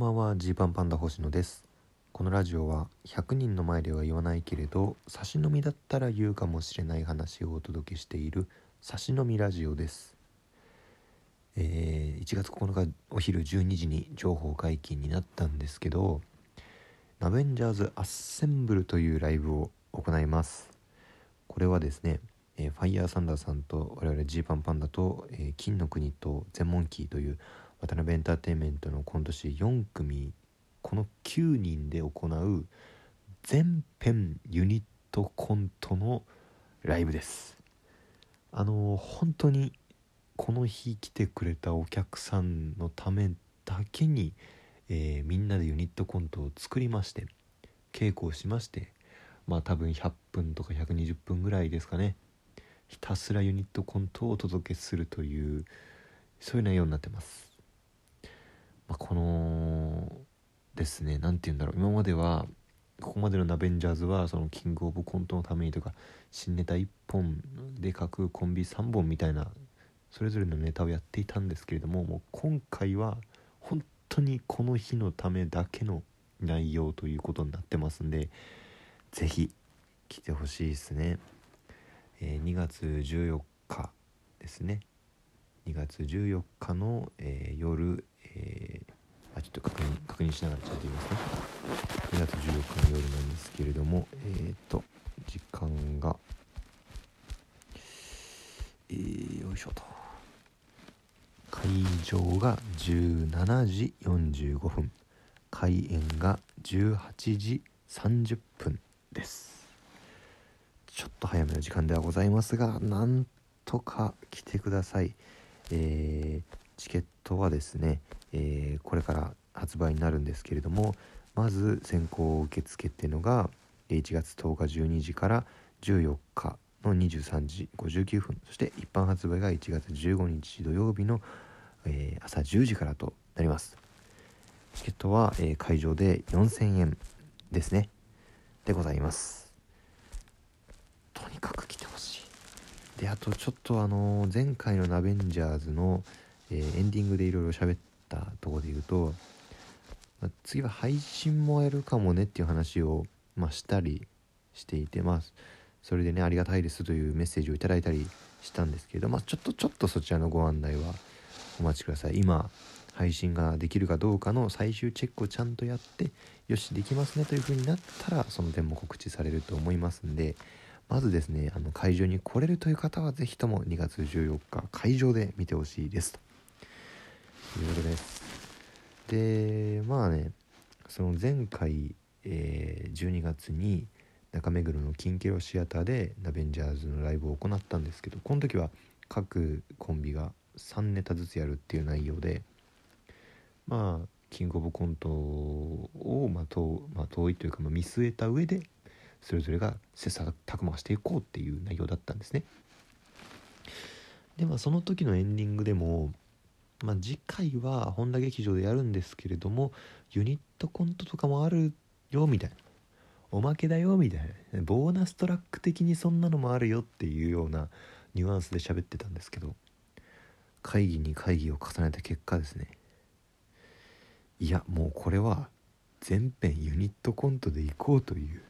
んばんはジーパンパンダ星野です。このラジオは100人の前では言わないけれど差し飲みだったら言うかもしれない話をお届けしている差し飲みラジオです。えー、1月9日お昼12時に情報解禁になったんですけどナベンジャーズアッセンブルというライブを行います。これはですねえー、ファイヤーサンダーさんと我々ジーパンパンダと、えー、金の国とゼモンキーという渡辺エンターテインメントの今年4組この9人で行う全編ユニットコントのライブです。あの、本当にこの日来てくれたお客さんのためだけに、えー、みんなでユニットコントを作りまして稽古をしましてまあ多分100分とか120分ぐらいですかね。ひたすらユニットコントをお届けするというそういう内容になってます、まあ、このですね何て言うんだろう今まではここまでのナベンジャーズはそのキングオブコントのためにとか新ネタ1本で書くコンビ3本みたいなそれぞれのネタをやっていたんですけれどももう今回は本当にこの日のためだけの内容ということになってますんで是非来てほしいですね。えー、2月14日ですね2月14日の、えー、夜、えー、あちょっと確認確認しながらちゃんと言いますね。2月14日の夜なんですけれどもえっ、ー、と時間がえー、よいしょと。会場が17時45分。開演が18時30分です。ちょっと早めの時間ではございますがなんとか来てください、えー、チケットはですね、えー、これから発売になるんですけれどもまず先行受付っていうのが1月10日12時から14日の23時59分そして一般発売が1月15日土曜日の、えー、朝10時からとなります。チケットは、えー、会場で4000円ですね。でございます。とにかく来てほしい。であとちょっとあの前回の「ナベンジャーズの」えー、エンディングでいろいろ喋ったとこで言うと、まあ、次は配信もやるかもねっていう話を、まあ、したりしていてまあそれでねありがたいですというメッセージをいただいたりしたんですけれどまあちょっとちょっとそちらのご案内はお待ちください。今配信ができるかどうかの最終チェックをちゃんとやってよしできますねという風になったらその点も告知されると思いますんでまずですねあの会場に来れるという方は是非とも2月14日会場で見てほしいですと。いうことです。でまあねその前回、えー、12月に中目黒のキンケロシアターでナベンジャーズのライブを行ったんですけどこの時は各コンビが3ネタずつやるっていう内容でまあキングオブコントを、まあ遠まあ、遠いというか、まあ、見据えた上でそれぞれが切磋琢磨していこうっていう内容だったんですね。でまあその時のエンディングでも、まあ、次回は本田劇場でやるんですけれどもユニットコントとかもあるよみたいな。おまけだよみたいな。ボーナストラック的にそんなのもあるよっていうようなニュアンスで喋ってたんですけど会議に会議を重ねた結果ですね。いやもうこれは全編ユニットコントでいこうという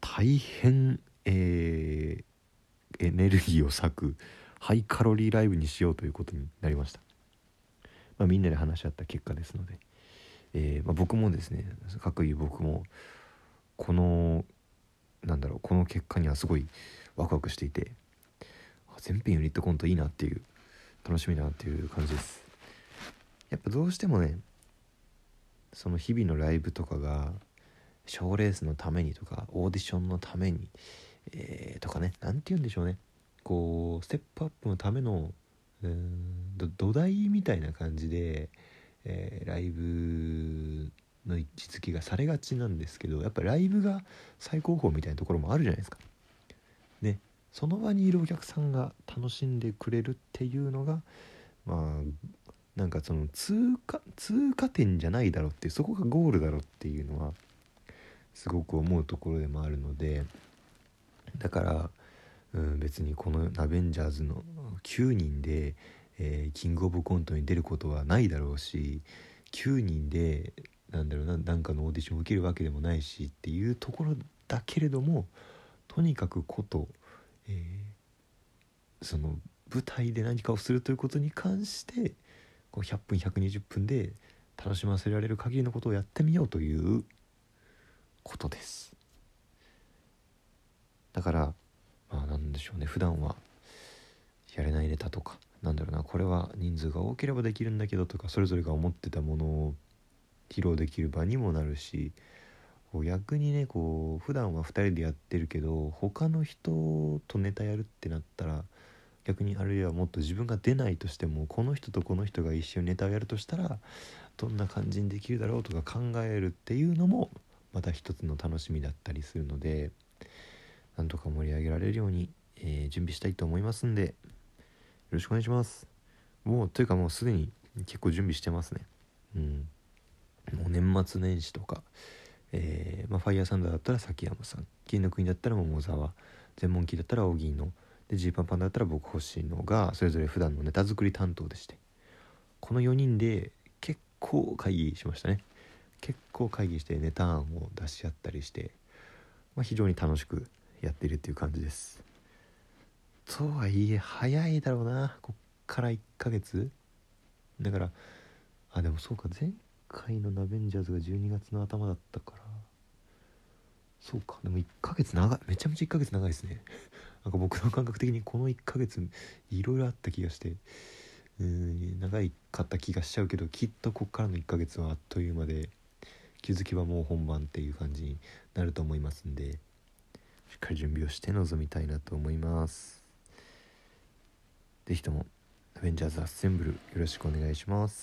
大変、えー、エネルギーを割くハイカロリーライブにしようということになりました、まあ、みんなで話し合った結果ですので、えー、まあ、僕もですね各位僕もこのなんだろうこの結果にはすごいワクワクしていて全編ユニットコントいいなっていう楽しみだなっていう感じです。やっぱどうしてもねその日々のライブとかが賞レースのためにとかオーディションのために、えー、とかね何て言うんでしょうねこうステップアップのためのうん土台みたいな感じで、えー、ライブの位置づけがされがちなんですけどやっぱライブが最高峰みたいなところもあるじゃないですか。ねその場にいるお客さんが楽しんでくれるっていうのがまあなんかその通過通過点じゃないだろうってうそこがゴールだろうっていうのはすごく思うところでもあるのでだから、うん、別にこの「ナベンジャーズ」の9人で、えー、キングオブコントに出ることはないだろうし9人でなんだろうななんかのオーディションを受けるわけでもないしっていうところだけれどもとにかくこと、えー、その舞台で何かをするということに関してこう100分120分で楽しませられる限りのことをやってみようということです。だからまあなんでしょうね。普段はやれないネタとかなんだろうな。これは人数が多ければできるんだけどとかそれぞれが思ってたものを披露できる場にもなるし逆にねこう普段は2人でやってるけど他の人とネタやるってなったら逆にあるいはもっと自分が出ないとしてもこの人とこの人が一緒にネタをやるとしたらどんな感じにできるだろうとか考えるっていうのもまた一つの楽しみだったりするのでなんとか盛り上げられるように、えー、準備したいと思いますんでよろしくお願いします。もうというかもうすでに結構準備してますね。うん。もう年末年始とかえーまあ、ファイヤーサンダーだったら崎山さん。金の国だったら桃沢。全問記だったら荻野。でジーパンパンだったら僕星野がそれぞれ普段のネタ作り担当でして。この4人で結構会議しましたね。結構会議してネタ案を出し合ったりして、まあ、非常に楽しくやっているっていう感じです。とはいえ早いだろうな。こっから1ヶ月。だからあでもそうか。前回のナベンジャーズが12月の頭だったから。そうか。でも1ヶ月長い。めちゃめちゃ1ヶ月長いですね。なんか僕の感覚的にこの1ヶ月いろいろあった気がして。うん長いかった気がしちゃうけどきっとこっからの1ヶ月はあっという間で。気づけばもう本番っていう感じになると思いますんでしっかり準備をして臨みたいなと思います。是非ともアベンジャーズアッセンブルよろしくお願いします。